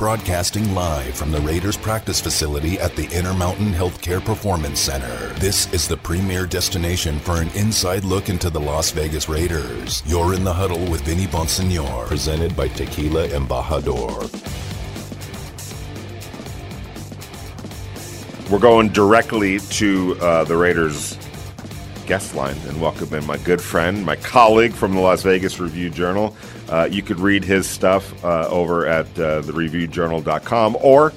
broadcasting live from the Raiders practice facility at the Intermountain Healthcare Performance Center. This is the premier destination for an inside look into the Las Vegas Raiders. You're in the huddle with Vinny Bonsignore, presented by Tequila Embajador. We're going directly to uh, the Raiders guest line and welcome in my good friend, my colleague from the Las Vegas Review Journal. Uh, you could read his stuff uh, over at uh, thereviewjournal.com or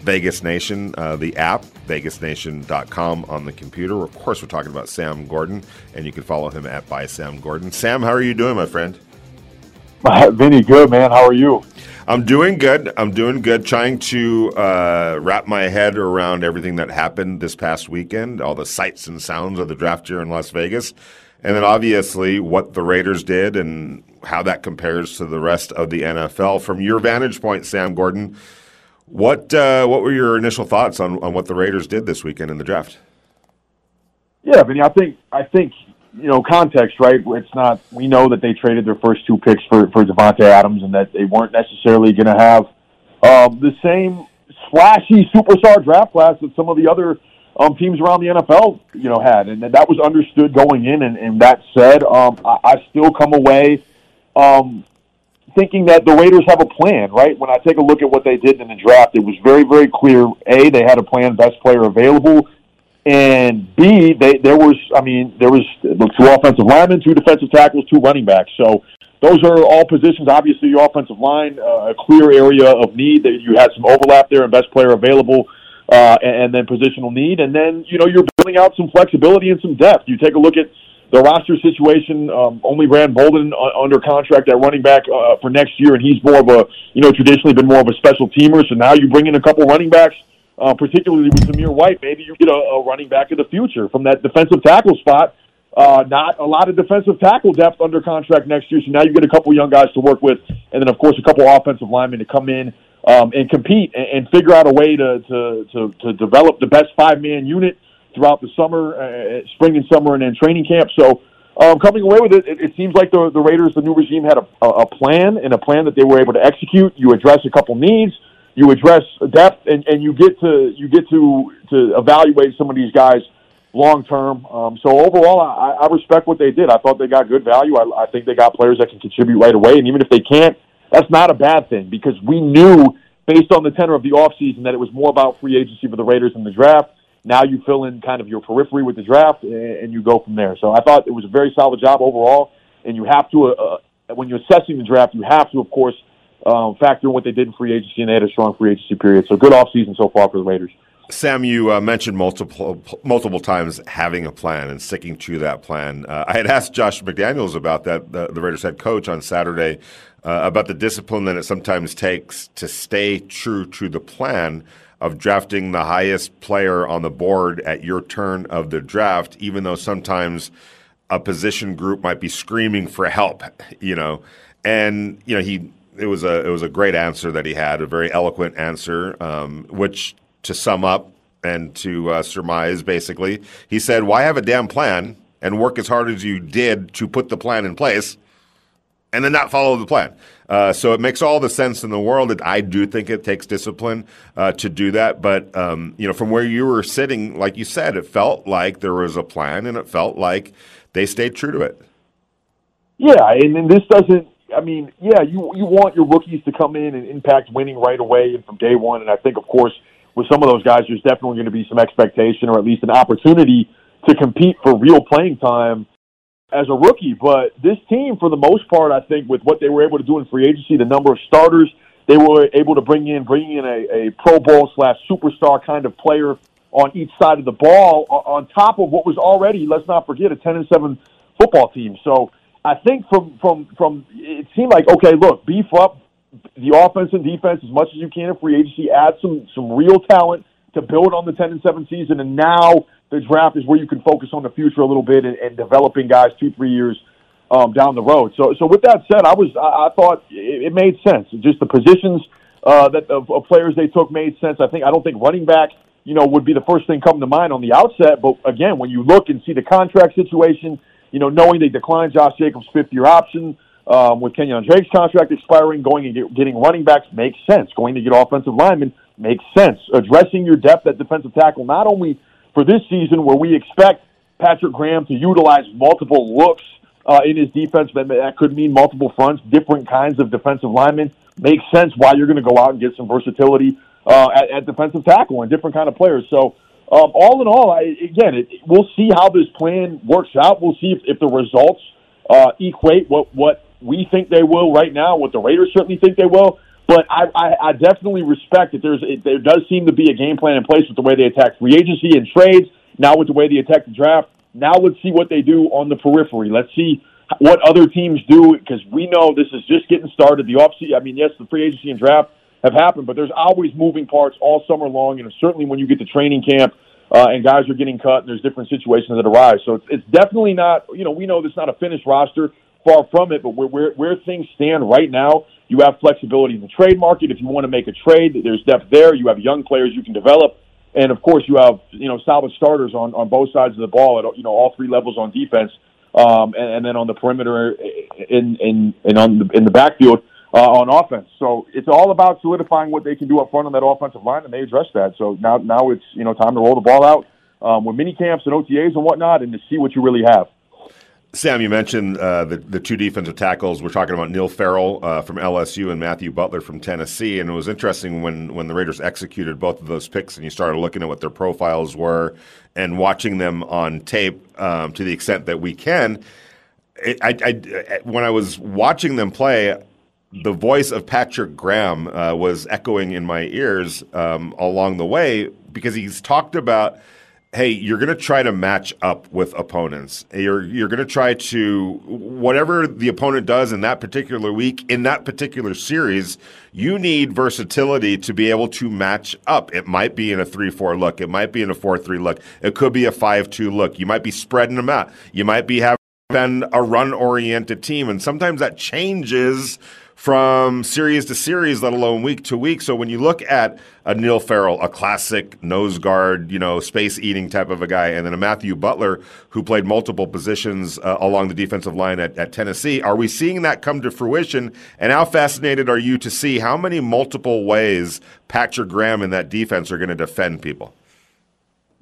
Vegas Nation, uh, the app, vegasnation.com on the computer. Of course, we're talking about Sam Gordon, and you can follow him at by Sam Gordon. Sam, how are you doing, my friend? Vinny, good man. How are you? I'm doing good. I'm doing good. Trying to uh, wrap my head around everything that happened this past weekend, all the sights and sounds of the draft here in Las Vegas, and then obviously what the Raiders did and how that compares to the rest of the NFL. From your vantage point, Sam Gordon, what uh, what were your initial thoughts on, on what the Raiders did this weekend in the draft? Yeah, Vinny, I think I think you know, context, right? It's not. We know that they traded their first two picks for for Davante Adams, and that they weren't necessarily going to have um, the same splashy superstar draft class that some of the other um, teams around the NFL, you know, had, and that was understood going in. And, and that said, um, I, I still come away um, thinking that the Raiders have a plan. Right? When I take a look at what they did in the draft, it was very, very clear. A, they had a plan, best player available and B, they, there was, I mean, there was two offensive linemen, two defensive tackles, two running backs. So those are all positions. Obviously, your offensive line, uh, a clear area of need. That you had some overlap there, and best player available, uh, and, and then positional need. And then you know you're building out some flexibility and some depth. You take a look at the roster situation. Um, only Brandon Bolden uh, under contract at running back uh, for next year, and he's more of a you know traditionally been more of a special teamer. So now you bring in a couple running backs uh, particularly with Zamir White. Maybe you get a, a running back of the future from that defensive tackle spot. Uh, not a lot of defensive tackle depth under contract next year, so now you get a couple young guys to work with, and then of course a couple offensive linemen to come in um, and compete and, and figure out a way to to to, to develop the best five man unit throughout the summer, uh, spring and summer, and then training camp. So. Um, coming away with it, it, it seems like the, the Raiders, the new regime, had a, a plan and a plan that they were able to execute. You address a couple needs you address depth and, and you get to you get to to evaluate some of these guys long term. Um, so overall, I, I respect what they did. I thought they got good value. I, I think they got players that can contribute right away. And even if they can't, that's not a bad thing because we knew based on the tenor of the offseason that it was more about free agency for the Raiders than the draft. Now you fill in kind of your periphery with the draft and you go from there. So I thought it was a very solid job overall. And you have to, uh, when you're assessing the draft, you have to, of course, um, factor in what they did in free agency, and they had a strong free agency period. So good offseason so far for the Raiders. Sam, you uh, mentioned multiple multiple times having a plan and sticking to that plan. Uh, I had asked Josh McDaniels about that, the, the Raiders head coach, on Saturday uh, about the discipline that it sometimes takes to stay true to the plan of drafting the highest player on the board at your turn of the draft, even though sometimes a position group might be screaming for help, you know. And you know he it was a it was a great answer that he had, a very eloquent answer, um, which to sum up and to uh, surmise, basically, he said, "Why have a damn plan and work as hard as you did to put the plan in place, and then not follow the plan?" Uh, so it makes all the sense in the world. That I do think it takes discipline uh, to do that, but um, you know, from where you were sitting, like you said, it felt like there was a plan, and it felt like they stayed true to it. Yeah, and, and this doesn't I mean, yeah, you you want your rookies to come in and impact winning right away and from day one. And I think, of course, with some of those guys, there's definitely going to be some expectation or at least an opportunity to compete for real playing time as a rookie. But this team, for the most part, I think with what they were able to do in free agency, the number of starters they were able to bring in, bringing in a, a Pro Bowl slash superstar kind of player on each side of the ball, on top of what was already, let's not forget, a ten and seven football team. So I think from from from it seemed like okay, look, beef up the offense and defense as much as you can in free agency, add some some real talent to build on the ten and seven season, and now the draft is where you can focus on the future a little bit and, and developing guys two three years um, down the road. So so with that said, I was I, I thought it, it made sense. Just the positions uh, that of, of players they took made sense. I think I don't think running back you know would be the first thing coming to mind on the outset, but again when you look and see the contract situation you know, knowing they declined Josh Jacobs' fifth year option, um, with Kenyan Drake's contract expiring, going and get, getting running backs makes sense. Going to get offensive linemen makes sense. Addressing your depth at defensive tackle, not only for this season where we expect Patrick Graham to utilize multiple looks uh, in his defense, that, could mean multiple fronts, different kinds of defensive linemen. Makes sense why you're going to go out and get some versatility uh, at, at defensive tackle and different kind of players. So, um, all in all, I, again, it, we'll see how this plan works out. We'll see if, if the results uh, equate what what we think they will right now, what the Raiders certainly think they will. But I, I, I definitely respect that there's it, there does seem to be a game plan in place with the way they attack free agency and trades. Now with the way they attack the draft. Now let's see what they do on the periphery. Let's see what other teams do because we know this is just getting started. The offseason, I mean, yes, the free agency and draft have happened, but there's always moving parts all summer long, and certainly when you get to training camp uh, and guys are getting cut and there's different situations that arise. So it's, it's definitely not, you know, we know this is not a finished roster far from it, but where, where, where things stand right now, you have flexibility in the trade market. If you want to make a trade, there's depth there. You have young players you can develop. And of course, you have, you know, solid starters on, on both sides of the ball at, you know, all three levels on defense. Um, and, and then on the perimeter in, in, in on the, in the backfield, uh, on offense. So it's all about solidifying what they can do up front on that offensive line, and they address that. So now, now it's you know time to roll the ball out um, with mini camps and OTAs and whatnot, and to see what you really have. Sam, you mentioned uh, the the two defensive tackles. We're talking about Neil Farrell uh, from LSU and Matthew Butler from Tennessee. And it was interesting when when the Raiders executed both of those picks, and you started looking at what their profiles were and watching them on tape um, to the extent that we can. It, I, I, when I was watching them play, the voice of Patrick Graham uh, was echoing in my ears um, along the way because he's talked about hey, you're going to try to match up with opponents. You're you're going to try to whatever the opponent does in that particular week in that particular series, you need versatility to be able to match up. It might be in a 3-4 look, it might be in a 4-3 look. It could be a 5-2 look. You might be spreading them out. You might be having a run-oriented team and sometimes that changes from series to series, let alone week to week. So when you look at a Neil Farrell, a classic nose guard, you know, space eating type of a guy, and then a Matthew Butler who played multiple positions uh, along the defensive line at, at Tennessee, are we seeing that come to fruition? And how fascinated are you to see how many multiple ways Patrick Graham and that defense are going to defend people?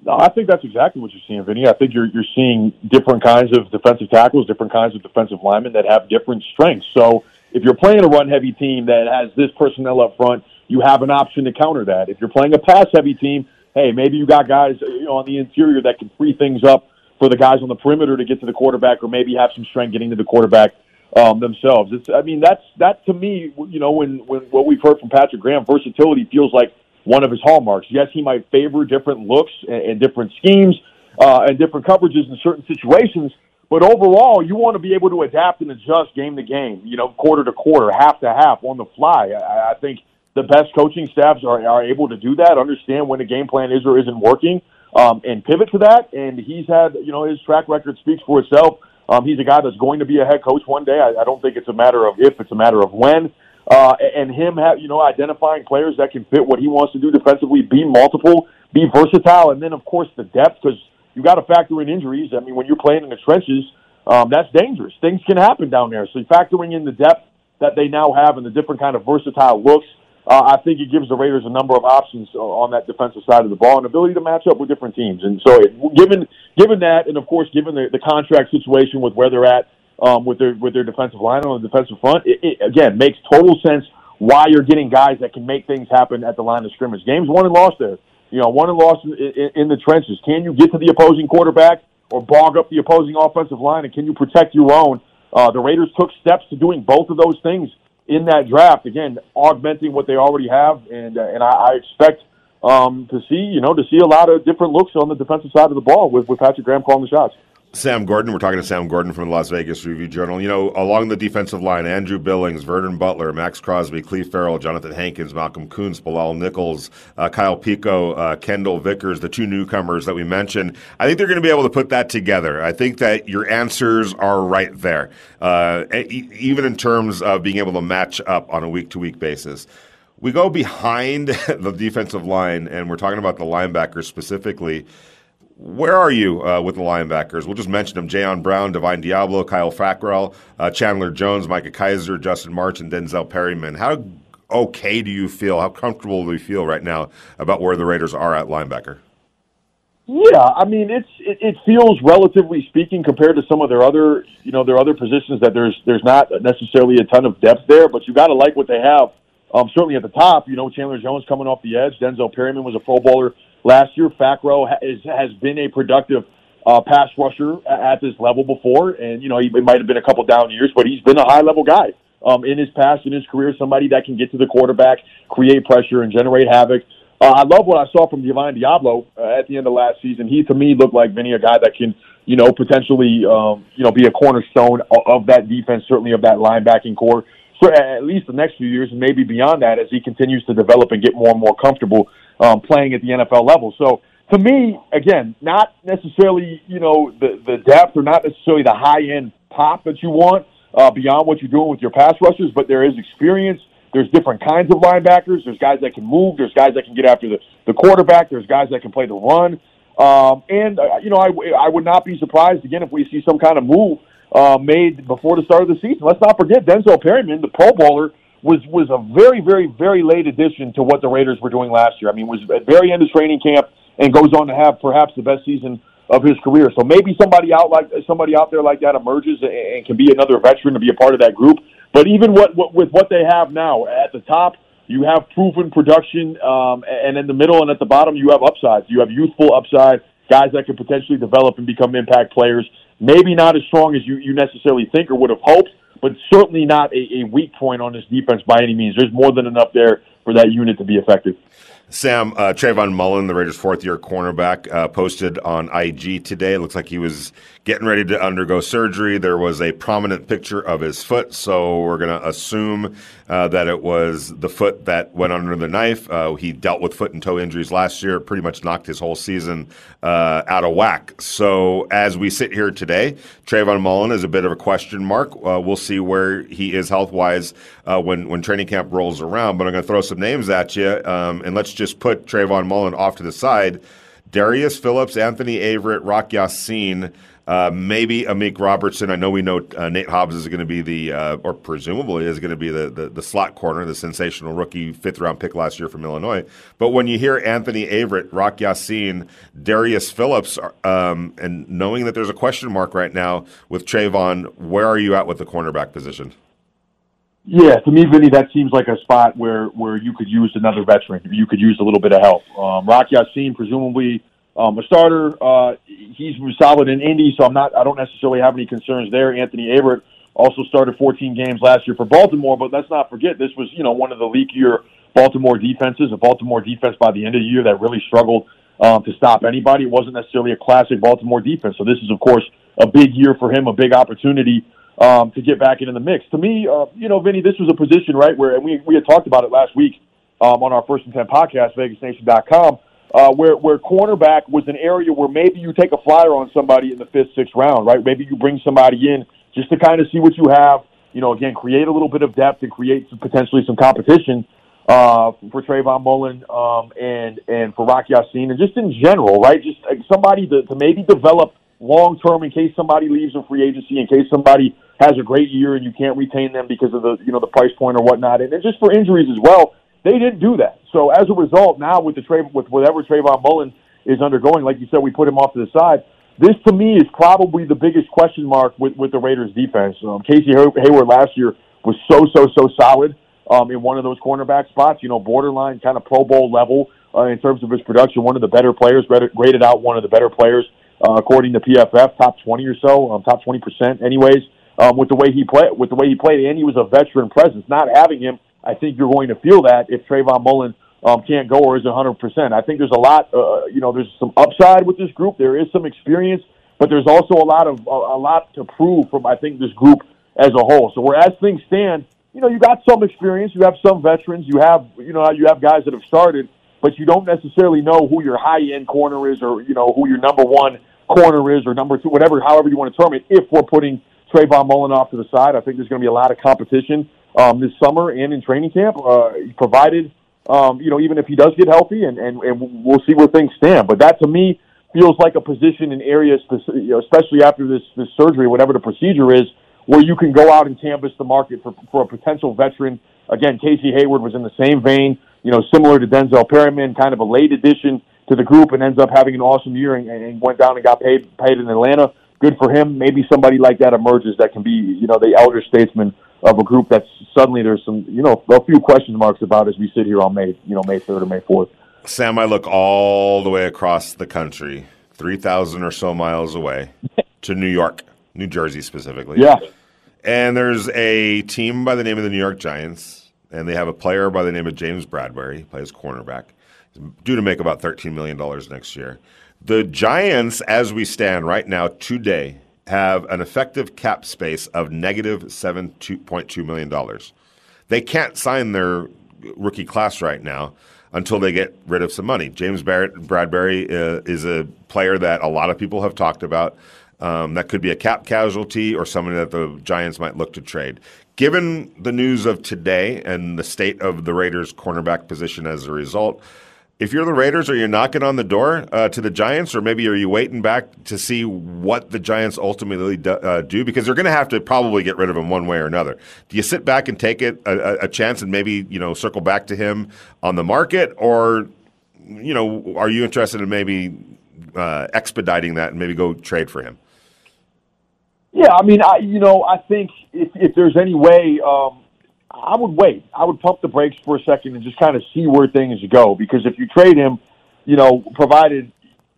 No, I think that's exactly what you're seeing, Vinny. I think you're you're seeing different kinds of defensive tackles, different kinds of defensive linemen that have different strengths. So if you're playing a run heavy team that has this personnel up front, you have an option to counter that. If you're playing a pass heavy team, hey, maybe you got guys you know, on the interior that can free things up for the guys on the perimeter to get to the quarterback, or maybe have some strength getting to the quarterback um, themselves. It's, I mean, that's that to me. You know, when when what we've heard from Patrick Graham, versatility feels like one of his hallmarks. Yes, he might favor different looks and, and different schemes uh, and different coverages in certain situations. But overall, you want to be able to adapt and adjust game to game, you know, quarter to quarter, half to half on the fly. I, I think the best coaching staffs are, are able to do that, understand when the game plan is or isn't working, um, and pivot to that. And he's had, you know, his track record speaks for itself. Um, he's a guy that's going to be a head coach one day. I, I don't think it's a matter of if, it's a matter of when. Uh, and him, have, you know, identifying players that can fit what he wants to do defensively, be multiple, be versatile, and then of course the depth because you got to factor in injuries. I mean, when you're playing in the trenches, um, that's dangerous. Things can happen down there. So factoring in the depth that they now have and the different kind of versatile looks, uh, I think it gives the Raiders a number of options on that defensive side of the ball and ability to match up with different teams. And so, it, given given that, and of course, given the, the contract situation with where they're at um, with their with their defensive line on the defensive front, it, it again makes total sense why you're getting guys that can make things happen at the line of scrimmage. Games won and lost there you know, won and lost in, in, in the trenches. Can you get to the opposing quarterback or bog up the opposing offensive line, and can you protect your own? Uh, the Raiders took steps to doing both of those things in that draft. Again, augmenting what they already have, and uh, and I, I expect um, to see you know to see a lot of different looks on the defensive side of the ball with with Patrick Graham calling the shots. Sam Gordon. We're talking to Sam Gordon from the Las Vegas Review Journal. You know, along the defensive line, Andrew Billings, Vernon Butler, Maxx Crosby, Clelin Ferrell, Jonathan Hankins, Malcolm Koonce, Bilal Nichols, uh, Kyle Peko, uh, Kendal Vickers, the two newcomers that we mentioned. I think they're going to be able to put that together. I think that your answers are right there, uh, even in terms of being able to match up on a week to week basis. We go behind the defensive line, and we're talking about the linebackers specifically Where are you uh, with the linebackers? We'll just mention them: Jayon Brown, Divine Deablo, Kyle Fackrell, uh, Chandler Jones, Micah Kiser, Justin March, and Denzel Perryman. How okay do you feel? How comfortable do you feel right now about where the Raiders are at linebacker? Yeah, I mean it's it, it, feels relatively speaking compared to some of their other you know their other positions that there's there's not necessarily a ton of depth there, but you got to like what they have. Um, certainly at the top, you know Chandler Jones coming off the edge, Denzel Perryman was a Pro Bowler last year. Fackrell has has been a productive uh, pass rusher at this level before, and you know he, might have been a couple down years, but he's been a high level guy um, in his past in his career. Somebody that can get to the quarterback, create pressure, and generate havoc. Uh, I love what I saw from Divine Deablo uh, at the end of last season. He to me looked like Vinny, a guy that can, you know, potentially, um, you know, be a cornerstone of, of that defense, certainly of that linebacking corps for at least the next few years, and maybe beyond that as he continues to develop and get more and more comfortable um, playing at the NFL level. So to me, again, not necessarily, you know, the the depth or not necessarily the high end pop that you want uh, beyond what you're doing with your pass rushers, but there is experience there's different kinds of linebackers. There's guys that can move. There's guys that can get after the, the quarterback. There's guys that can play the run. Um, and, uh, you know, I, I would not be surprised, again, if we see some kind of move uh, made before the start of the season. Let's not forget Denzel Perryman, the Pro Bowler, was was a very, very, very late addition to what the Raiders were doing last year. I mean, was at very end of training camp and goes on to have perhaps the best season of his career. So maybe somebody out like somebody out there like that emerges and, can be another veteran to be a part of that group. But even what, what with what they have now at the top, you have proven production, um, and in the middle and at the bottom, you have upsides. You have youthful upside, guys that could potentially develop and become impact players. Maybe not as strong as you, you necessarily think or would have hoped, but certainly not a, a weak point on this defense by any means. There's more than enough there for that unit to be effective. Sam, uh, Trayvon Mullen, the Raiders' fourth year cornerback, uh, posted on IG today. Looks like he was getting ready to undergo surgery. There was a prominent picture of his foot, so we're going to assume uh, that it was the foot that went under the knife. Uh, he dealt with foot and toe injuries last year, pretty much knocked his whole season uh, out of whack. So as we sit here today, Trayvon Mullen is a bit of a question mark. Uh, we'll see where he is health wise when, when training camp rolls around, but I'm going to throw some names at you, um, and let's just put Trayvon Mullen off to the side. Darius Phillips, Anthony Averett, Rock Ya-Sin, uh, maybe Amik Robertson. I know we know uh, Nate Hobbs is going to be the, uh, or presumably is going to be the, the, the, slot corner, the sensational rookie fifth round pick last year from Illinois. But when you hear Anthony Averett, Rock Ya-Sin, Darius Phillips, um, and knowing that there's a question mark right now with Trayvon, where are you at with the cornerback position? Yeah, to me, Vinny, that seems like a spot where where you could use another veteran. You could use a little bit of help. Um, Rock Ya-Sin, presumably um, a starter. Uh, he's solid in Indy, so I'm not. I don't necessarily have any concerns there. Anthony Averett also started 14 games last year for Baltimore, but let's not forget this was you know one of the leakier Baltimore defenses, a Baltimore defense by the end of the year that really struggled um, to stop anybody. It wasn't necessarily a classic Baltimore defense, so this is of course a big year for him, a big opportunity um, to get back into the mix. To me, uh, you know, Vinny, this was a position, right, where, and we, we had talked about it last week um, on our First and 10 podcast, VegasNation.com, uh, where, where cornerback was an area where maybe you take a flyer on somebody in the fifth, sixth round, right? Maybe you bring somebody in just to kind of see what you have, you know, again, create a little bit of depth and create some, potentially some competition uh, for Trayvon Mullen um, and, and for Rock Ya-Sin, and just in general, right? Just uh, somebody to, to maybe develop long term in case somebody leaves in free agency, in case somebody – has a great year and you can't retain them because of the you know the price point or whatnot, and, and just for injuries as well. They didn't do that. So as a result, now with the trade with whatever Trayvon Mullen is undergoing, like you said, we put him off to the side. This to me is probably the biggest question mark with, with the Raiders defense. Um, Casey Hayward last year was so so so solid um, in one of those cornerback spots. You know, borderline kind of Pro Bowl level uh, in terms of his production. One of the better players, graded out one of the better players uh, according to PFF, top twenty or so, um, top twenty percent, anyways um, with the way he played, with the way he played, and he was a veteran presence. Not having him, I think you're going to feel that if Trayvon Mullen um, can't go or is 100%. I think there's a lot, uh, you know, there's some upside with this group. There is some experience, but there's also a lot of a, a lot to prove from I think this group as a whole. So whereas things stand, you know, you got some experience, you have some veterans, you have you know you have guys that have started, but you don't necessarily know who your high end corner is or you know who your number one corner is or number two, whatever, however you want to term it. If we're putting Trayvon Mullen off to the side. I think there's going to be a lot of competition um, this summer and in training camp, uh, provided, um, you know, even if he does get healthy, and, and, and we'll see where things stand. But that, to me, feels like a position in areas, especially after this this surgery, whatever the procedure is, where you can go out and canvas the market for for a potential veteran. Again, Casey Hayward was in the same vein, you know, similar to Denzel Perryman, kind of a late addition to the group, and ends up having an awesome year and, and went down and got paid paid in Atlanta. Good for him. Maybe somebody like that emerges that can be, you know, the elder statesman of a group that's suddenly there's some, you know, a few question marks about as we sit here on May, you know, May third or May fourth. Sam, I look all the way across the country, 3,000 or so miles away, to New York, New Jersey specifically. Yeah. And there's a team by the name of the New York Giants, and they have a player by the name of James Bradberry, plays cornerback, He's due to make about $13 million next year. The Giants, as we stand right now, today, have an effective cap space of negative $7.2 million. They can't sign their rookie class right now until they get rid of some money. James Barrett, Bradberry uh, is a player that a lot of people have talked about. Um, that could be a cap casualty or someone that the Giants might look to trade. Given the news of today and the state of the Raiders' cornerback position as a result, if you're the Raiders, are you knocking on the door uh, to the Giants, or maybe are you waiting back to see what the Giants ultimately do, uh, do? Because they're going to have to probably get rid of him one way or another. Do you sit back and take it a, a chance and maybe you know circle back to him on the market, or you know are you interested in maybe uh, expediting that and maybe go trade for him? Yeah, I mean, I you know I think if if there's any way. Um, I would wait. I would pump the brakes for a second and just kind of see where things go. Because if you trade him, you know, provided,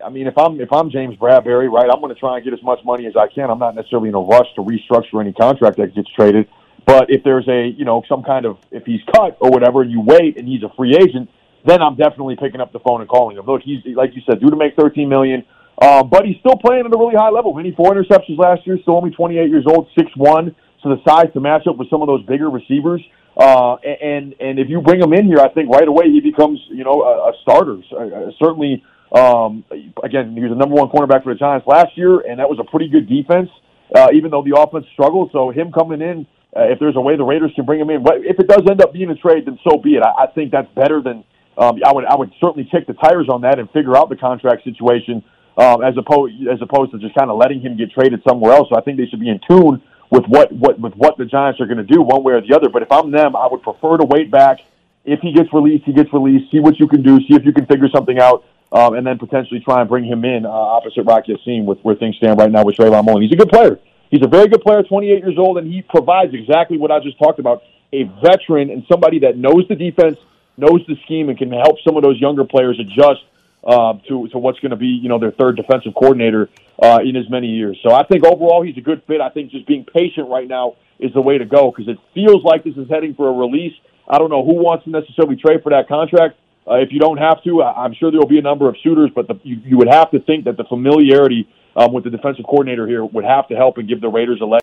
I mean, if I'm if I'm James Bradberry, right, I'm going to try and get as much money as I can. I'm not necessarily in a rush to restructure any contract that gets traded. But if there's a, you know, some kind of if he's cut or whatever, and you wait and he's a free agent, then I'm definitely picking up the phone and calling him. Look, he's like you said, due to make 13 million. Um, but he's still playing at a really high level. Many four interceptions last year. Still only 28 years old, six one so the size to match up with some of those bigger receivers. Uh, and and if you bring him in here, I think right away he becomes you know a, a starter. Uh, certainly, um, again, he was the number one cornerback for the Giants last year, and that was a pretty good defense, uh, even though the offense struggled. So him coming in, uh, if there's a way the Raiders can bring him in, if it does end up being a trade, then so be it. I, I think that's better than um, I would I would certainly kick the tires on that and figure out the contract situation um, as opposed as opposed to just kind of letting him get traded somewhere else. So I think they should be in tune with what, what with what the Giants are going to do one way or the other. But if I'm them, I would prefer to wait back. If he gets released, he gets released. See what you can do. See if you can figure something out, um, and then potentially try and bring him in uh, opposite Rock Ya-Sin with where things stand right now with Trayvon Mullen. He's a good player. He's a very good player, 28 years old, and he provides exactly what I just talked about: a veteran and somebody that knows the defense, knows the scheme, and can help some of those younger players adjust uh, to to what's going to be you know their third defensive coordinator uh, in as many years. So I think overall he's a good fit. I think just being patient right now is the way to go because it feels like this is heading for a release. I don't know who wants to necessarily trade for that contract. Uh, if you don't have to, I'm sure there will be a number of suitors, but the, you, you would have to think that the familiarity um, with the defensive coordinator here would have to help and give the Raiders a leg.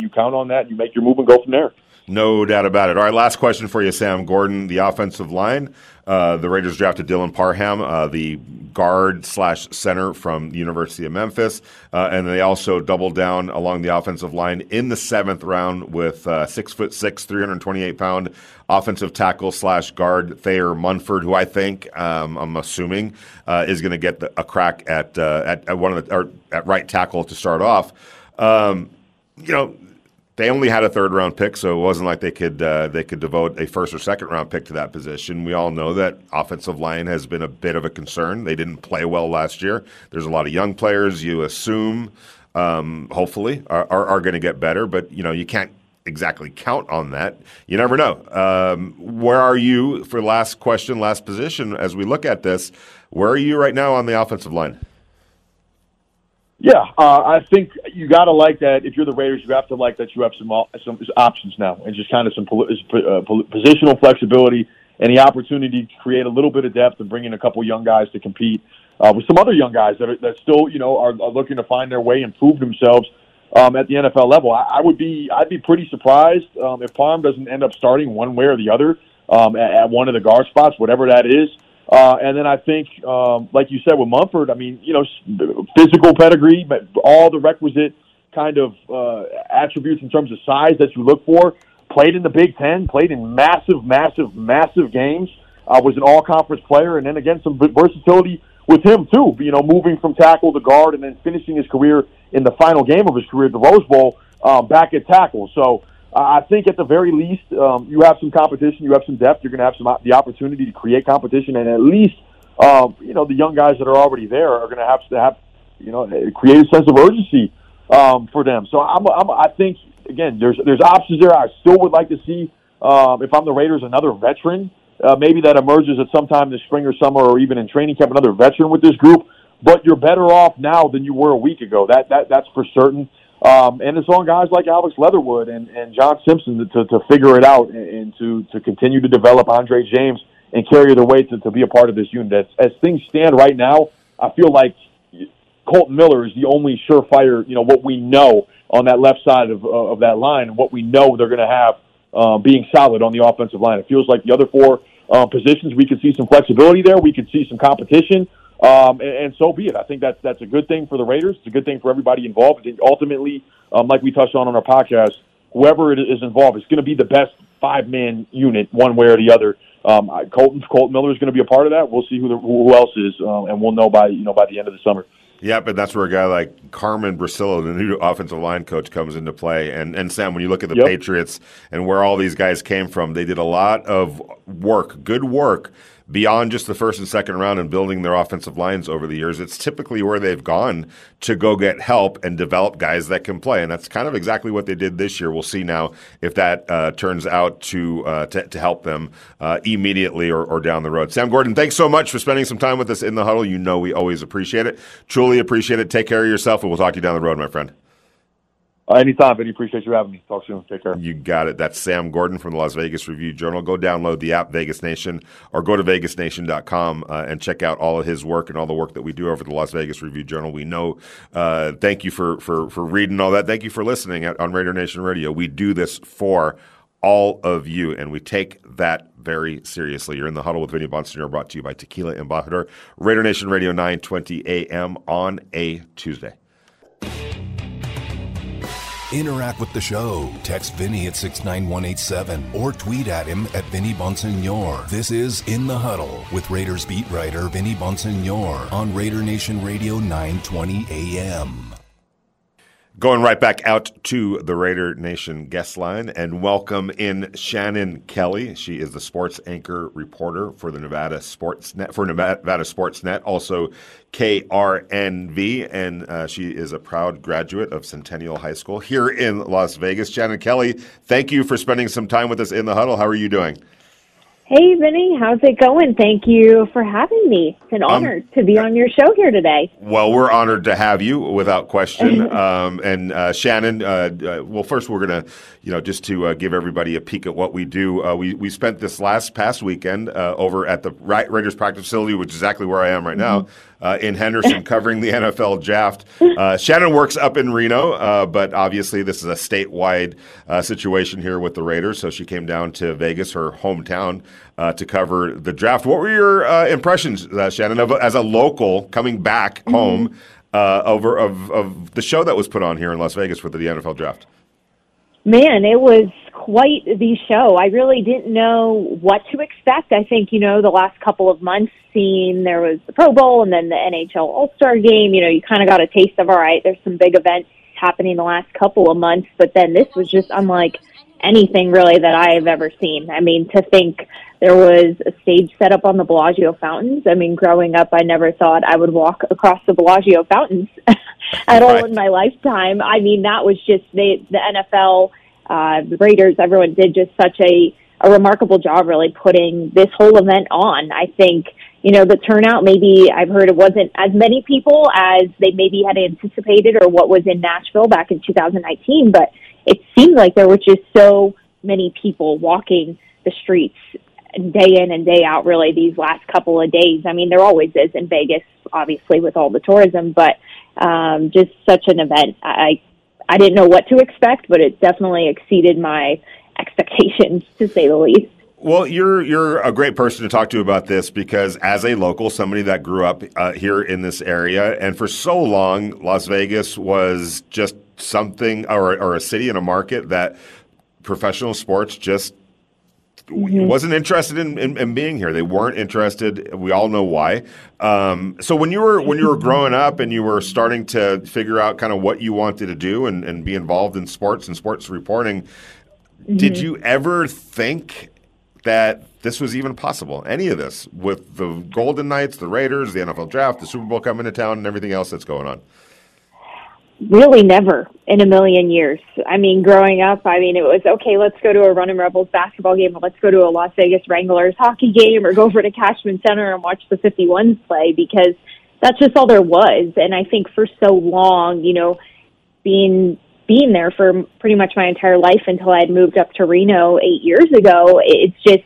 You count on that, you make your move and go from there. No doubt about it. All right, last question for you, Sam Gordon, the offensive line. Uh, the Raiders drafted Dylan Parham, uh, the guard slash center from the University of Memphis, uh, and they also doubled down along the offensive line in the seventh round with uh, six foot six, three hundred twenty eight pound offensive tackle slash guard Thayer Munford, who I think um, I'm assuming uh, is going to get the, a crack at, uh, at, at one of the or at right tackle to start off. Um, you know, they only had a third round pick, so it wasn't like they could uh, they could devote a first or second round pick to that position. We all know that offensive line has been a bit of a concern. They didn't play well last year. There's a lot of young players. You assume, um, hopefully, are, are, are going to get better, but you know you can't exactly count on that. You never know. Um, where are you for last question, last position as we look at this? Where are you right now on the offensive line? Yeah, uh, I think you got to like that. If you're the Raiders, you have to like that you have some some options now, and just kind of some uh, positional flexibility and the opportunity to create a little bit of depth and bring in a couple young guys to compete uh, with some other young guys that are, that still you know are, are looking to find their way and prove themselves um, at the NFL level. I, I would be I'd be pretty surprised um, if Parham doesn't end up starting one way or the other um, at, at one of the guard spots, whatever that is. Uh, and then I think, um, like you said with Munford, I mean, you know, physical pedigree, but all the requisite kind of uh, attributes in terms of size that you look for. Played in the Big Ten, played in massive, massive, massive games. Uh, was an all-conference player, and then again some versatility with him too. You know, moving from tackle to guard and then finishing his career in the final game of his career the Rose Bowl um, back at tackle. So uh, I think at the very least, um, you have some competition, you have some depth. You're going to have some the opportunity to create competition, and at least um, you know the young guys that are already there are going to have to have you know create a sense of urgency um, for them. So I'm, I'm, I think again, there's there's options there. I still would like to see um, if I'm the Raiders another veteran. Uh, maybe that emerges at some time this spring or summer, or even in training camp, another veteran with this group. But you're better off now than you were a week ago. That that that's for certain. Um, and it's on guys like Alex Leatherwood and, and John Simpson to, to, to figure it out and, and to, to continue to develop Andre James and carry their weight to, to be a part of this unit. As, as things stand right now, I feel like Kolton Miller is the only surefire, you know, what we know on that left side of, uh, of that line and what we know they're going to have uh, being solid on the offensive line. It feels like the other four uh, positions, we could see some flexibility there. We could see some competition. Um, and, and so be it. I think that's that's a good thing for the Raiders. It's a good thing for everybody involved. And ultimately, um, like we touched on on our podcast, whoever is involved is going to be the best five man unit, one way or the other. Um, Kolton Kolton Miller is going to be a part of that. We'll see who the, who else is, uh, and we'll know by you know by the end of the summer. Yeah, but that's where a guy like Carmen Bricillo, the new offensive line coach, comes into play. And and Sam, when you look at the yep. Patriots and where all these guys came from, they did a lot of work, good work beyond just the first and second round and building their offensive lines over the years, it's typically where they've gone to go get help and develop guys that can play. And that's kind of exactly what they did this year. We'll see now if that uh, turns out to, uh, to, to help them uh, immediately or, or down the road. Sam Gordon, thanks so much for spending some time with us in the huddle. You know we always appreciate it. Truly appreciate it. Take care of yourself, and we'll talk to you down the road, my friend. Uh, anytime, Vinny. Appreciate you having me. Talk soon. Take care. You got it. That's Sam Gordon from the Las Vegas Review Journal. Go download the app Vegas Nation or go to vegasnation.com uh, and check out all of his work and all the work that we do over the Las Vegas Review Journal. We know. Uh, thank you for, for, for reading all that. Thank you for listening at, on Raider Nation Radio. We do this for all of you, and we take that very seriously. You're in the huddle with Vinny Bonsignore, brought to you by Tequila Embajador, Raider Nation Radio, 920 a.m. on a Tuesday. Interact with the show. Text Vinny at 69187 or tweet at him at Vinny Bonsignore. This is In the Huddle with Raiders beat writer Vinny Bonsignore on Raider Nation Radio 920 AM. Going right back out to the Raider Nation guest line and welcome in Shannon Kelly. She is the sports anchor reporter for the Nevada Sports Net for Nevada Sports Net, also KRNV, and uh, she is a proud graduate of Centennial High School here in Las Vegas. Shannon Kelly, thank you for spending some time with us in the huddle. How are you doing? Hey, Vinny, how's it going? Thank you for having me. It's an um, honor um, to be on your show here today. Well, we're honored to have you, without question. um, and uh, Shannon, uh, uh, well, first we're gonna, you know, just to uh, give everybody a peek at what we do. Uh, we we spent this last past weekend uh, over at the Raiders practice facility, which is exactly where I am right now. Uh, in Henderson covering the NFL draft. Uh, Shannon works up in Reno, uh, but obviously this is a statewide uh, situation here with the Raiders. So she came down to Vegas, her hometown, uh, to cover the draft. What were your uh, impressions, Shannon, of, as a local coming back mm-hmm. home over of, of the show that was put on here in Las Vegas for the NFL draft? Man, it was quite the show. I really didn't know what to expect. I think, you know, the last couple of months, seeing there was the Pro Bowl and then the NHL All Star game, you know, you kind of got a taste of, all right, there's some big events happening the last couple of months, but then this was just unlike anything really that I have ever seen. I mean, to think there was a stage set up on the Bellagio fountains. I mean, growing up, I never thought I would walk across the Bellagio fountains at all in my lifetime. I mean, that was just they, the NFL, uh, the Raiders, everyone did just such a, a remarkable job really putting this whole event on. I think, you know, the turnout maybe I've heard it wasn't as many people as they maybe had anticipated or what was in Nashville back in 2019, but it seemed like there were just so many people walking the streets day in and day out really these last couple of days. I mean, there always is in Vegas, obviously with all the tourism, but um, just such an event. I I didn't know what to expect, but it definitely exceeded my expectations to say the least. Well, you're you're a great person to talk to about this because as a local, somebody that grew up uh, here in this area, and for so long, Las Vegas was just something or, or a city and a market that professional sports just mm-hmm. wasn't interested in, in, in, being here. They weren't interested. We all know why. Um, so when you were when you were growing up and you were starting to figure out kind of what you wanted to do and, and be involved in sports and sports reporting, mm-hmm. did you ever think that this was even possible? Any of this with the Golden Knights, the Raiders, the NFL Draft, the Super Bowl coming to town, and everything else that's going on? Really never in a million years. I mean, growing up, I mean, it was okay, let's go to a Running Rebels basketball game, or let's go to a Las Vegas Wranglers hockey game, or go over to Cashman Center and watch the 51s play because that's just all there was. And I think for so long, you know, being being there for pretty much my entire life until I had moved up to Reno eight years ago, it's just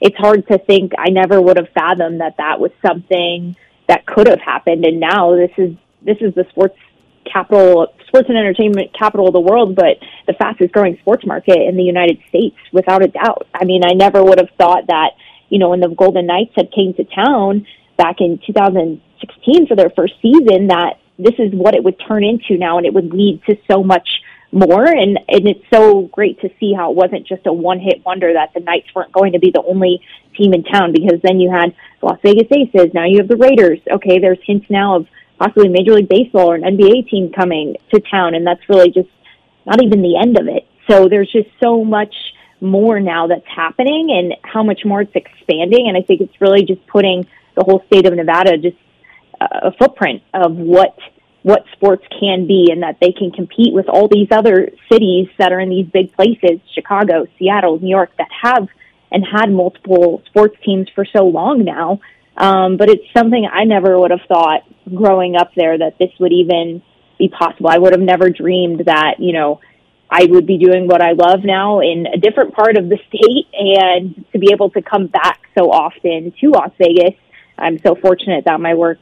it's hard to think I never would have fathomed that that was something that could have happened. And now this is this is the sports capital, sports and entertainment capital of the world, but the fastest growing sports market in the United States, without a doubt. I mean, I never would have thought that, you know, when the Golden Knights had came to town back in 2016 for their first season, that this is what it would turn into now, and it would lead to so much more. And and it's so great to see how it wasn't just a one hit wonder that the Knights weren't going to be the only team in town because then you had Las Vegas Aces, now you have the Raiders. Okay, there's hints now of possibly Major League Baseball or an NBA team coming to town, and that's really just not even the end of it. So there's just so much more now that's happening, and how much more it's expanding. And I think it's really just putting the whole state of Nevada just a footprint of what what sports can be, and that they can compete with all these other cities that are in these big places, Chicago, Seattle, New York, that have and had multiple sports teams for so long now um, but it's something I never would have thought growing up there that this would even be possible. I would have never dreamed that, you know, I would be doing what I love now in a different part of the state and to be able to come back so often to Las Vegas. I'm so fortunate that my work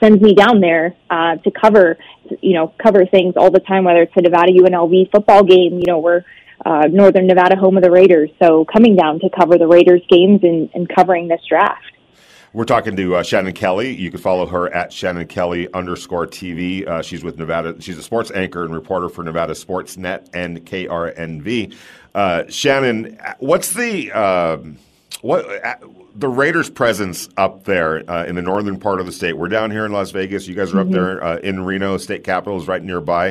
sends me down there uh, to cover, you know, cover things all the time, whether it's a Nevada UNLV football game, you know, we're uh, Northern Nevada home of the Raiders. So coming down to cover the Raiders games and, and covering this draft. We're talking to uh, Shannon Kelly. You can follow her at Shannon Kelly underscore TV. Uh, she's with Nevada. She's a sports anchor and reporter for Nevada Sports Net and KRNV. Uh, Shannon, what's the um, what uh, the Raiders' presence up there uh, in the northern part of the state? We're down here in Las Vegas. You guys are mm-hmm. up there uh, in Reno. State capital is right nearby.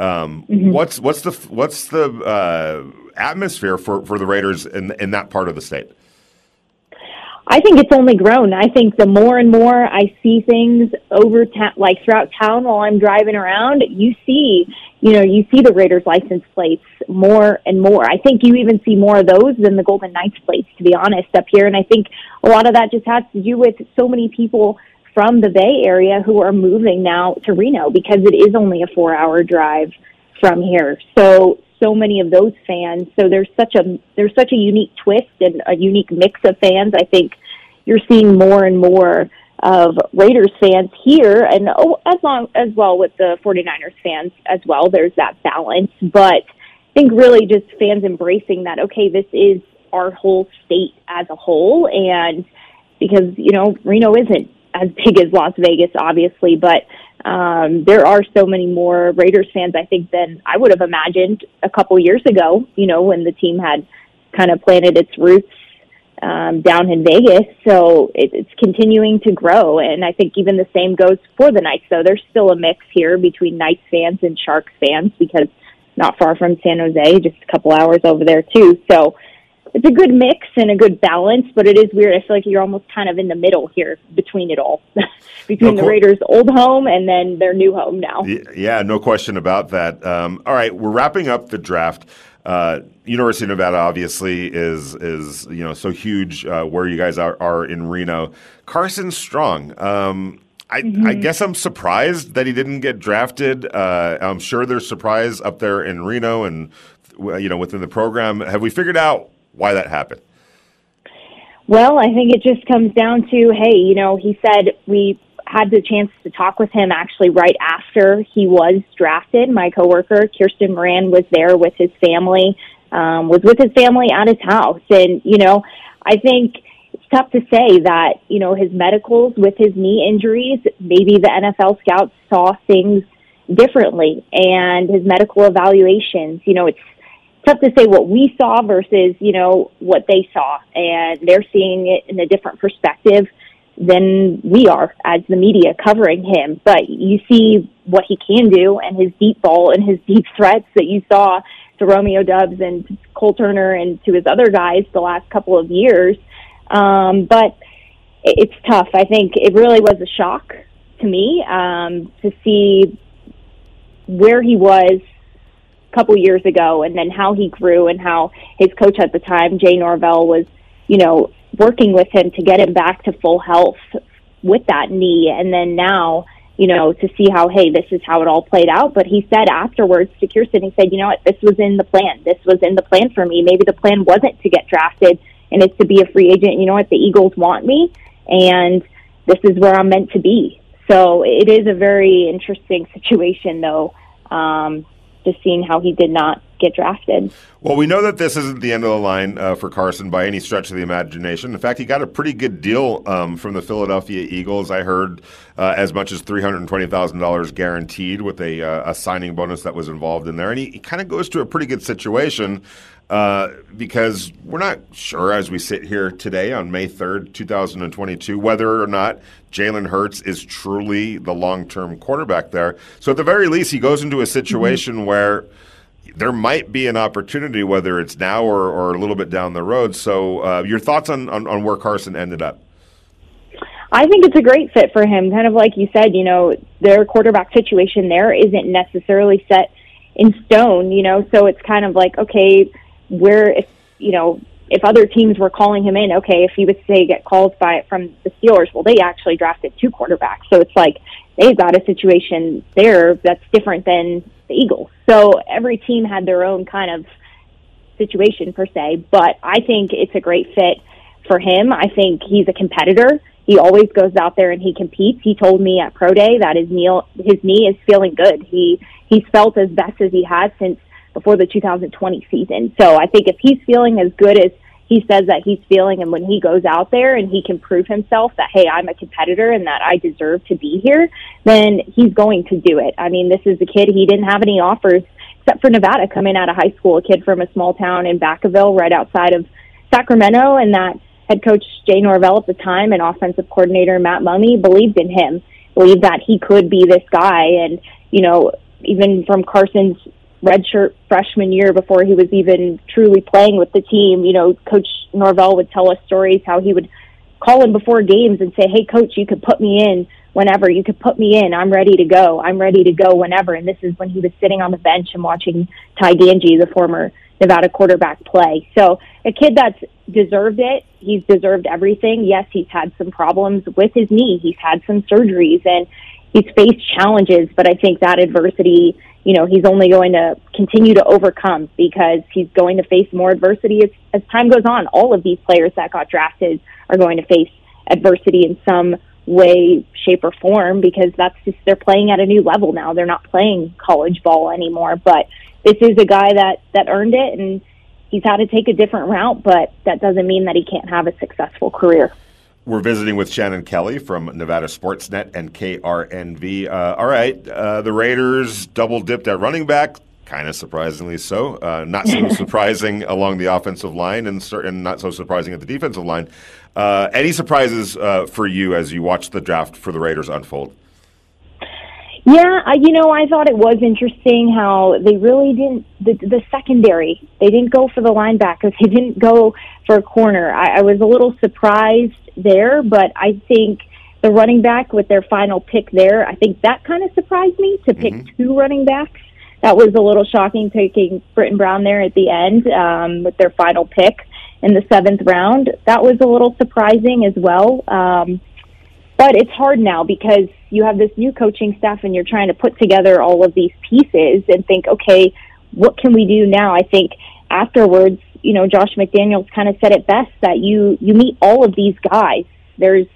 Um, mm-hmm. What's what's the what's the atmosphere for, for the Raiders in in that part of the state? I think it's only grown. I think the more and more I see things over ta- like throughout town while I'm driving around, you see, you know, you see the Raiders license plates more and more. I think you even see more of those than the Golden Knights plates, to be honest, up here. And I think a lot of that just has to do with so many people from the Bay Area who are moving now to Reno because it is only a four hour drive from here. So so many of those fans. So there's such a there's such a unique twist and a unique mix of fans. I think you're seeing more and more of Raiders fans here, and oh, as long as well with the 49ers fans as well. There's that balance, but I think really just fans embracing that. Okay, this is our whole state as a whole, and because you know Reno isn't as big as Las Vegas, obviously, but um, there are so many more Raiders fans, I think, than I would have imagined a couple years ago, you know, when the team had kind of planted its roots um, down in Vegas. So it, it's continuing to grow. And I think even the same goes for the Knights, though. There's still a mix here between Knights fans and Sharks fans because not far from San Jose, just a couple hours over there, too. So it's a good mix and a good balance, but it is weird. I feel like you're almost kind of in the middle here between it all, between no the Raiders' old home and then their new home now. Yeah, no question about that. Um, all right, we're wrapping up the draft. Uh, University of Nevada obviously is is you know so huge uh, where you guys are, are in Reno. Carson Strong. Um, I, mm-hmm. I, guess I'm surprised that he didn't get drafted. Uh, I'm sure there's surprise up there in Reno and you know within the program. Have we figured out why that happened? Well, I think it just comes down to hey, you know, he said we had the chance to talk with him actually right after he was drafted. My coworker Kirsten Moran was there with his family, um, was with his family at his house, and you know, I think it's tough to say that you know his medicals with his knee injuries. Maybe the NFL scouts saw things differently, and his medical evaluations. You know, it's tough to say what we saw versus you know what they saw, and they're seeing it in a different perspective than we are as the media covering him. But you see what he can do and his deep ball and his deep threats that you saw to Romeo Doubs and Cole Turner and to his other guys the last couple of years. Um, but it's tough. I think it really was a shock to me um, to see where he was couple years ago and then how he grew and how his coach at the time, Jay Norvell, was, you know, working with him to get him back to full health with that knee. And then now, you know, to see how, hey, this is how it all played out. But he said afterwards to Kirsten, he said, you know what, this was in the plan. This was in the plan for me. Maybe the plan wasn't to get drafted and it's to be a free agent. You know what, the Eagles want me and this is where I'm meant to be. So it is a very interesting situation, though, um, just seeing how he did not get drafted. Well, we know that this isn't the end of the line uh, for Carson by any stretch of the imagination. In fact, he got a pretty good deal um, from the Philadelphia Eagles. I heard uh, as much as three hundred twenty thousand dollars guaranteed with a, uh, a, signing bonus that was involved in there, and he, he kind of goes to a pretty good situation. Uh, because we're not sure as we sit here today on May 3rd, 2022, whether or not Jalen Hurts is truly the long term quarterback there. So, at the very least, he goes into a situation mm-hmm. where there might be an opportunity, whether it's now or, or a little bit down the road. So, uh, your thoughts on, on, on where Carson ended up? I think it's a great fit for him. Kind of like you said, you know, their quarterback situation there isn't necessarily set in stone, you know, so it's kind of like, okay, where if, you know, if other teams were calling him in, okay, if he would say get calls by it from the Steelers, well, they actually drafted two quarterbacks, so it's like they've got a situation there that's different than the Eagles. So every team had their own kind of situation per se, but I think it's a great fit for him. I think he's a competitor. He always goes out there and he competes. He told me at pro day that his knee his knee is feeling good. He he's felt as best as he has since before the 2020 season. So I think if he's feeling as good as he says that he's feeling and when he goes out there and he can prove himself that hey i'm a competitor and that i deserve to be here then he's going to do it i mean this is a kid he didn't have any offers except for nevada coming out of high school a kid from a small town in Vacaville right outside of sacramento and that head coach jay norvell at the time and offensive coordinator matt mumme believed in him believed that he could be this guy and you know even from carson's redshirt freshman year before he was even truly playing with the team. You know, Coach Norvell would tell us stories how he would call him before games and say, "Hey, coach, you could put me in whenever. You could put me in. I'm ready to go. I'm ready to go whenever." And this is when he was sitting on the bench and watching Ty Gangi, the former Nevada quarterback, play. So a kid that's deserved it. He's deserved everything. Yes, he's had some problems with his knee. He's had some surgeries and he's faced challenges, but I think that adversity you know, he's only going to continue to overcome because he's going to face more adversity as, as time goes on. All of these players that got drafted are going to face adversity in some way, shape, or form because that's just they're playing at a new level now. They're not playing college ball anymore. But this is a guy that that earned it, and he's had to take a different route. But that doesn't mean that he can't have a successful career. We're visiting with Shannon Kelly from Nevada Sportsnet and KRNV. Uh, all right, uh, the Raiders double dipped at running back, kind of surprisingly so. Uh, not so surprising along the offensive line, and, and, not so surprising at the defensive line. Uh, any surprises uh, for you as you watch the draft for the Raiders unfold? Yeah, I, you know, I thought it was interesting how they really didn't the the secondary. They didn't go for the linebackers. They didn't go for a corner. I, I was a little surprised there, but I think the running back with their final pick there, I think that kind of surprised me to pick mm-hmm. two running backs. That was a little shocking taking Brittain Brown there at the end um, with their final pick in the seventh round. That was a little surprising as well. Um, but it's hard now because you have this new coaching staff and you're trying to put together all of these pieces and think, okay, what can we do now? I think afterwards, you know, Josh McDaniels kind of said it best that you you meet all of these guys. There's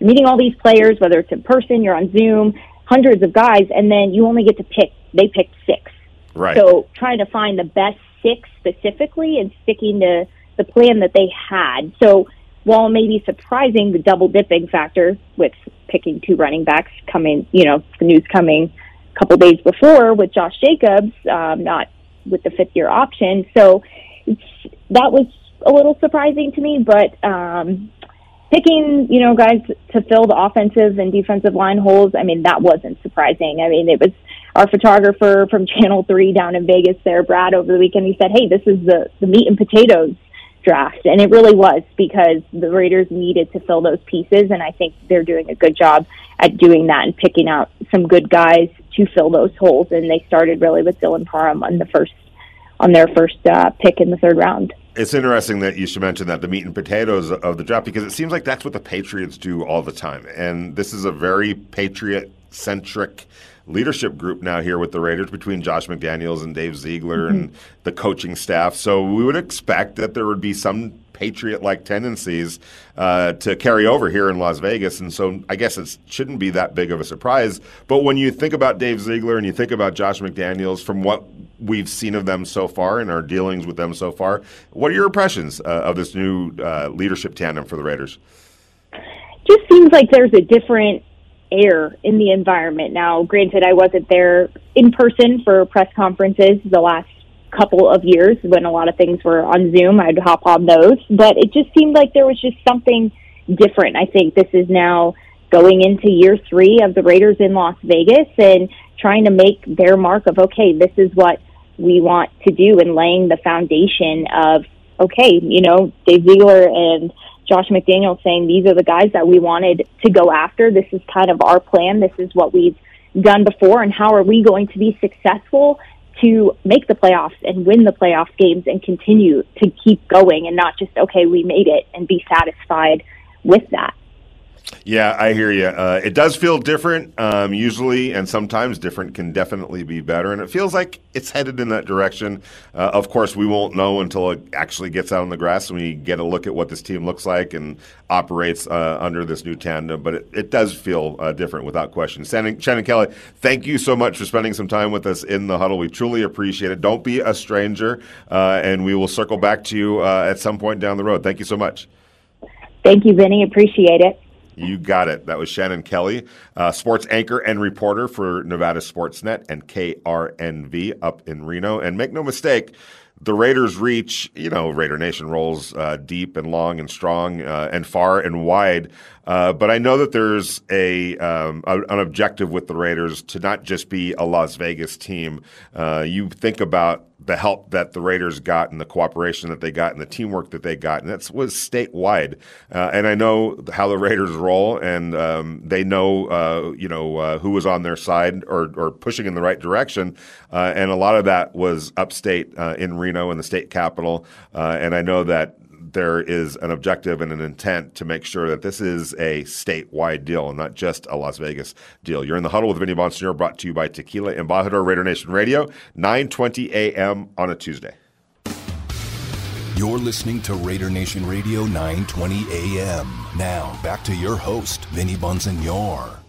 meeting all these players, whether it's in person, you're on Zoom, hundreds of guys, and then you only get to pick. They picked six. Right. So trying to find the best six specifically and sticking to the plan that they had. So while maybe surprising, the double dipping factor with picking two running backs coming, you know, the news coming a couple days before with Josh Jacobs um, not with the fifth year option. So that was a little surprising to me, but um, picking, you know, guys to fill the offensive and defensive line holes, I mean, that wasn't surprising. I mean, it was our photographer from Channel 3 down in Vegas there, Brad, over the weekend. He said, hey, this is the, the meat and potatoes draft. And it really was because the Raiders needed to fill those pieces. And I think they're doing a good job at doing that and picking out some good guys to fill those holes. And they started really with Dylan Parham on the first, on their first uh, pick in the third round. It's interesting that you should mention that the meat and potatoes of the draft because it seems like that's what the Patriots do all the time. And this is a very Patriot centric leadership group now here with the Raiders between Josh McDaniels and Dave Ziegler mm-hmm. and the coaching staff. So we would expect that there would be some patriot like tendencies uh, to carry over here in Las Vegas. And so I guess it shouldn't be that big of a surprise. But when you think about Dave Ziegler and you think about Josh McDaniels, from what we've seen of them so far and our dealings with them so far, what are your impressions uh, of this new uh, leadership tandem for the Raiders? Just seems like there's a different air in the environment. Now, granted, I wasn't there in person for press conferences the last couple of years when a lot of things were on Zoom. I'd hop on those, but it just seemed like there was just something different. I think this is now going into year three of the Raiders in Las Vegas and trying to make their mark of, okay, this is what we want to do and laying the foundation of, okay, you know, Dave Ziegler and Josh McDaniel saying these are the guys that we wanted to go after. This is kind of our plan. This is what we've done before, and how are we going to be successful to make the playoffs and win the playoff games and continue to keep going and not just, okay, we made it and be satisfied with that. Yeah, I hear you. Uh, it does feel different, um, usually, and sometimes different can definitely be better. And it feels like it's headed in that direction. Uh, of course, we won't know until it actually gets out on the grass and we get a look at what this team looks like and operates uh, under this new tandem. But it, it does feel uh, different without question. Shannon, Shannon, Kelly, thank you so much for spending some time with us in the huddle. We truly appreciate it. Don't be a stranger, uh, and we will circle back to you uh, at some point down the road. Thank you so much. Thank you, Vinny. Appreciate it. You got it. That was Shannon Kelly, uh, sports anchor and reporter for Nevada Sportsnet and KRNV up in Reno. And make no mistake, the Raiders reach, you know, Raider Nation rolls uh, deep and long and strong uh, and far and wide. Uh, but I know that there's a, um, a, an objective with the Raiders to not just be a Las Vegas team. Uh, you think about the help that the Raiders got and the cooperation that they got and the teamwork that they got, and that was statewide. Uh, and I know how the Raiders roll, and um, they know, uh, you know, uh, who was on their side or, or pushing in the right direction. And a lot of that was upstate in Reno in the state capital. And I know that there is an objective and an intent to make sure that this is a statewide deal and not just a Las Vegas deal. You're in the huddle with Vinny Bonsignore, brought to you by Tequila Embajador Raider Nation Radio, 9:20 a.m. on a Tuesday. You're listening to Raider Nation Radio, 9:20 a.m. Now back to your host, Vinny Bonsignore.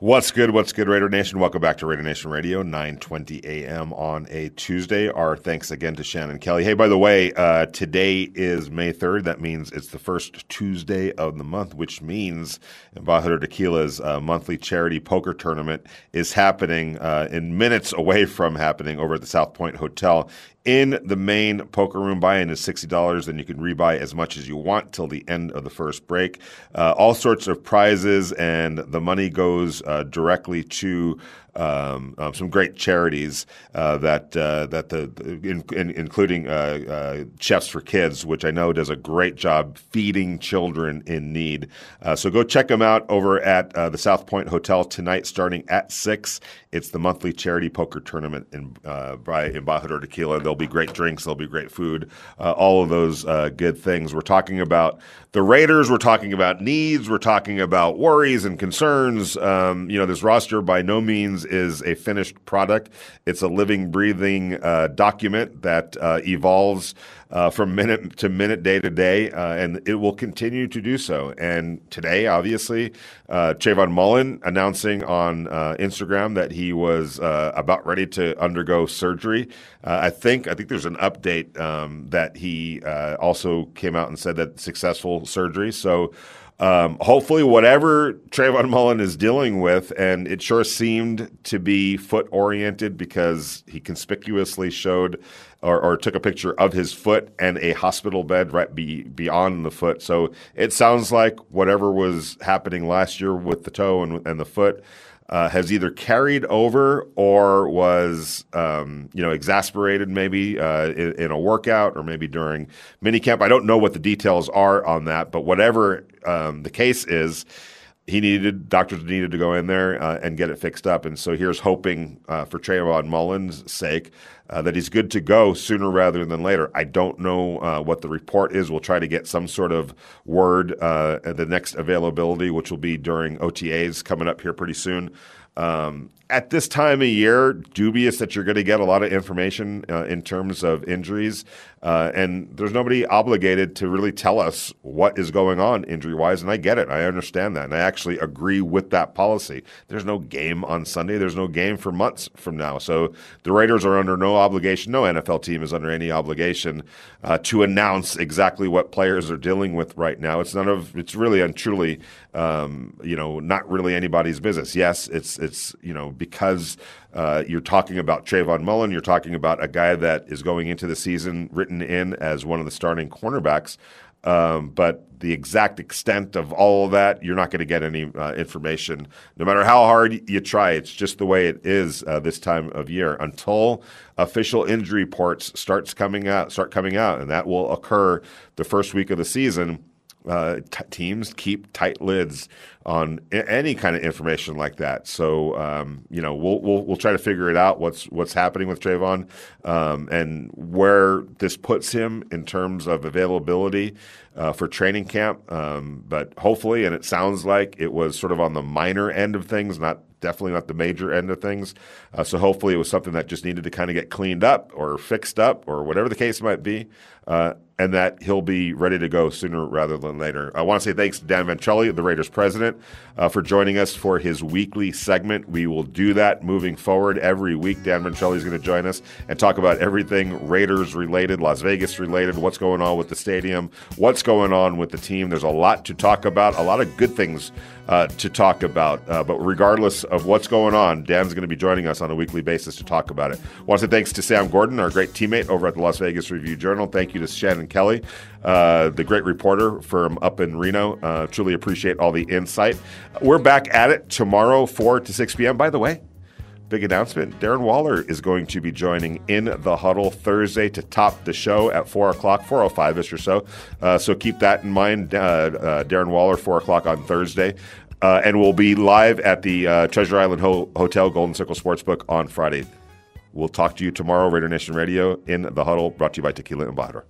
What's good? What's good, Raider Nation? Welcome back to Raider Nation Radio, 9:20 a.m. on a Tuesday. Our thanks again to Shannon Kelly. Hey, by the way, uh, today is May 3rd. That means it's the first Tuesday of the month, which means Embajador Tequila's uh, monthly charity poker tournament is happening uh, in minutes away from happening over at the South Point Hotel in the main poker room. Buy-in is sixty dollars. Then you can rebuy as much as you want till the end of the first break. Uh, all sorts of prizes, and the money goes uh, directly to um, um, some great charities uh, that uh, that the in, in, including uh, uh, Chefs for Kids, which I know does a great job feeding children in need. Uh, so go check them out over at uh, the South Point Hotel tonight, starting at six. It's the monthly charity poker tournament in, by Embajador Tequila. There'll be great drinks, there'll be great food, all of those good things. We're talking about the Raiders. We're talking about needs. We're talking about worries and concerns. Um, you know, this roster by no means is a finished product. It's a living, breathing uh, document that uh, evolves uh, from minute to minute, day to day, uh, and it will continue to do so. And today, obviously, uh, Mullen announcing on uh, Instagram that he was uh, about ready to undergo surgery. I think I think there's an update um, that he also came out and said that successful surgery. So um, hopefully, whatever Trayvon Mullen is dealing with, and it sure seemed to be foot oriented because he conspicuously showed or, or, took a picture of his foot and a hospital bed right be, beyond the foot. So it sounds like whatever was happening last year with the toe and, and the foot uh, has either carried over or was um, you know exasperated maybe uh, in, in, a workout or maybe during minicamp. I don't know what the details are on that, but whatever um, the case is, he needed doctors needed to go in there uh, and get it fixed up. And so here's hoping uh, for Trayvon Mullen's sake uh, that he's good to go sooner rather than later. I don't know uh, what the report is. We'll try to get some sort of word uh, at the next availability, which will be during OTAs coming up here pretty soon. Um, at this time of year, dubious that you're going to get a lot of information uh, in terms of injuries. Uh, and there's nobody obligated to really tell us what is going on injury wise. And I get it. I understand that. And I actually agree with that policy. There's no game on Sunday. There's no game for months from now. So the Raiders are under no obligation. No NFL team is under any obligation uh, to announce exactly what players are dealing with right now. It's none of, it's really and truly, um, you know, not really anybody's business. Yes, it's, it's, you know, because uh, you're talking about Trayvon Mullen, you're talking about a guy that is going into the season written in as one of the starting cornerbacks. Um, but the exact extent of all of that, you're not going to get any uh, information, no matter how hard you try. It's just the way it is uh, this time of year until official injury reports starts coming out, start coming out, and that will occur the first week of the season uh, t- teams keep tight lids on any kind of information like that. So um, you know we'll, we'll we'll try to figure it out what's what's happening with Trayvon um, and where this puts him in terms of availability uh, for training camp. Um, but hopefully, and it sounds like it was sort of on the minor end of things, not definitely not the major end of things. Uh, so hopefully, it was something that just needed to kind of get cleaned up or fixed up or whatever the case might be. Uh, and that he'll be ready to go sooner rather than later. I want to say thanks to Dan Ventrelle, the Raiders president, uh, for joining us for his weekly segment. We will do that moving forward every week. Dan Ventrelle is going to join us and talk about everything Raiders related, Las Vegas related, what's going on with the stadium, what's going on with the team. There's a lot to talk about, a lot of good things uh, to talk about. Uh, but regardless of what's going on, Dan's going to be joining us on a weekly basis to talk about it. To say thanks to Sam Gordon, our great teammate over at the Las Vegas Review Journal. Thank you to Shannon Kelly, uh, the great reporter from up in Reno. Uh, truly appreciate all the insight. We're back at it tomorrow, 4 to 6 p.m. By the way, big announcement. Darren Waller is going to be joining in the huddle Thursday to top the show at 4 o'clock, 4.05 ish or so. Uh, so keep that in mind. Uh, uh, Darren Waller, 4 o'clock on Thursday. Uh, and we'll be live at the uh, Treasure Island Ho- Hotel Golden Circle Sportsbook on Friday. We'll talk to you tomorrow, Raider Nation Radio, in the huddle, brought to you by Tequila and Embajador.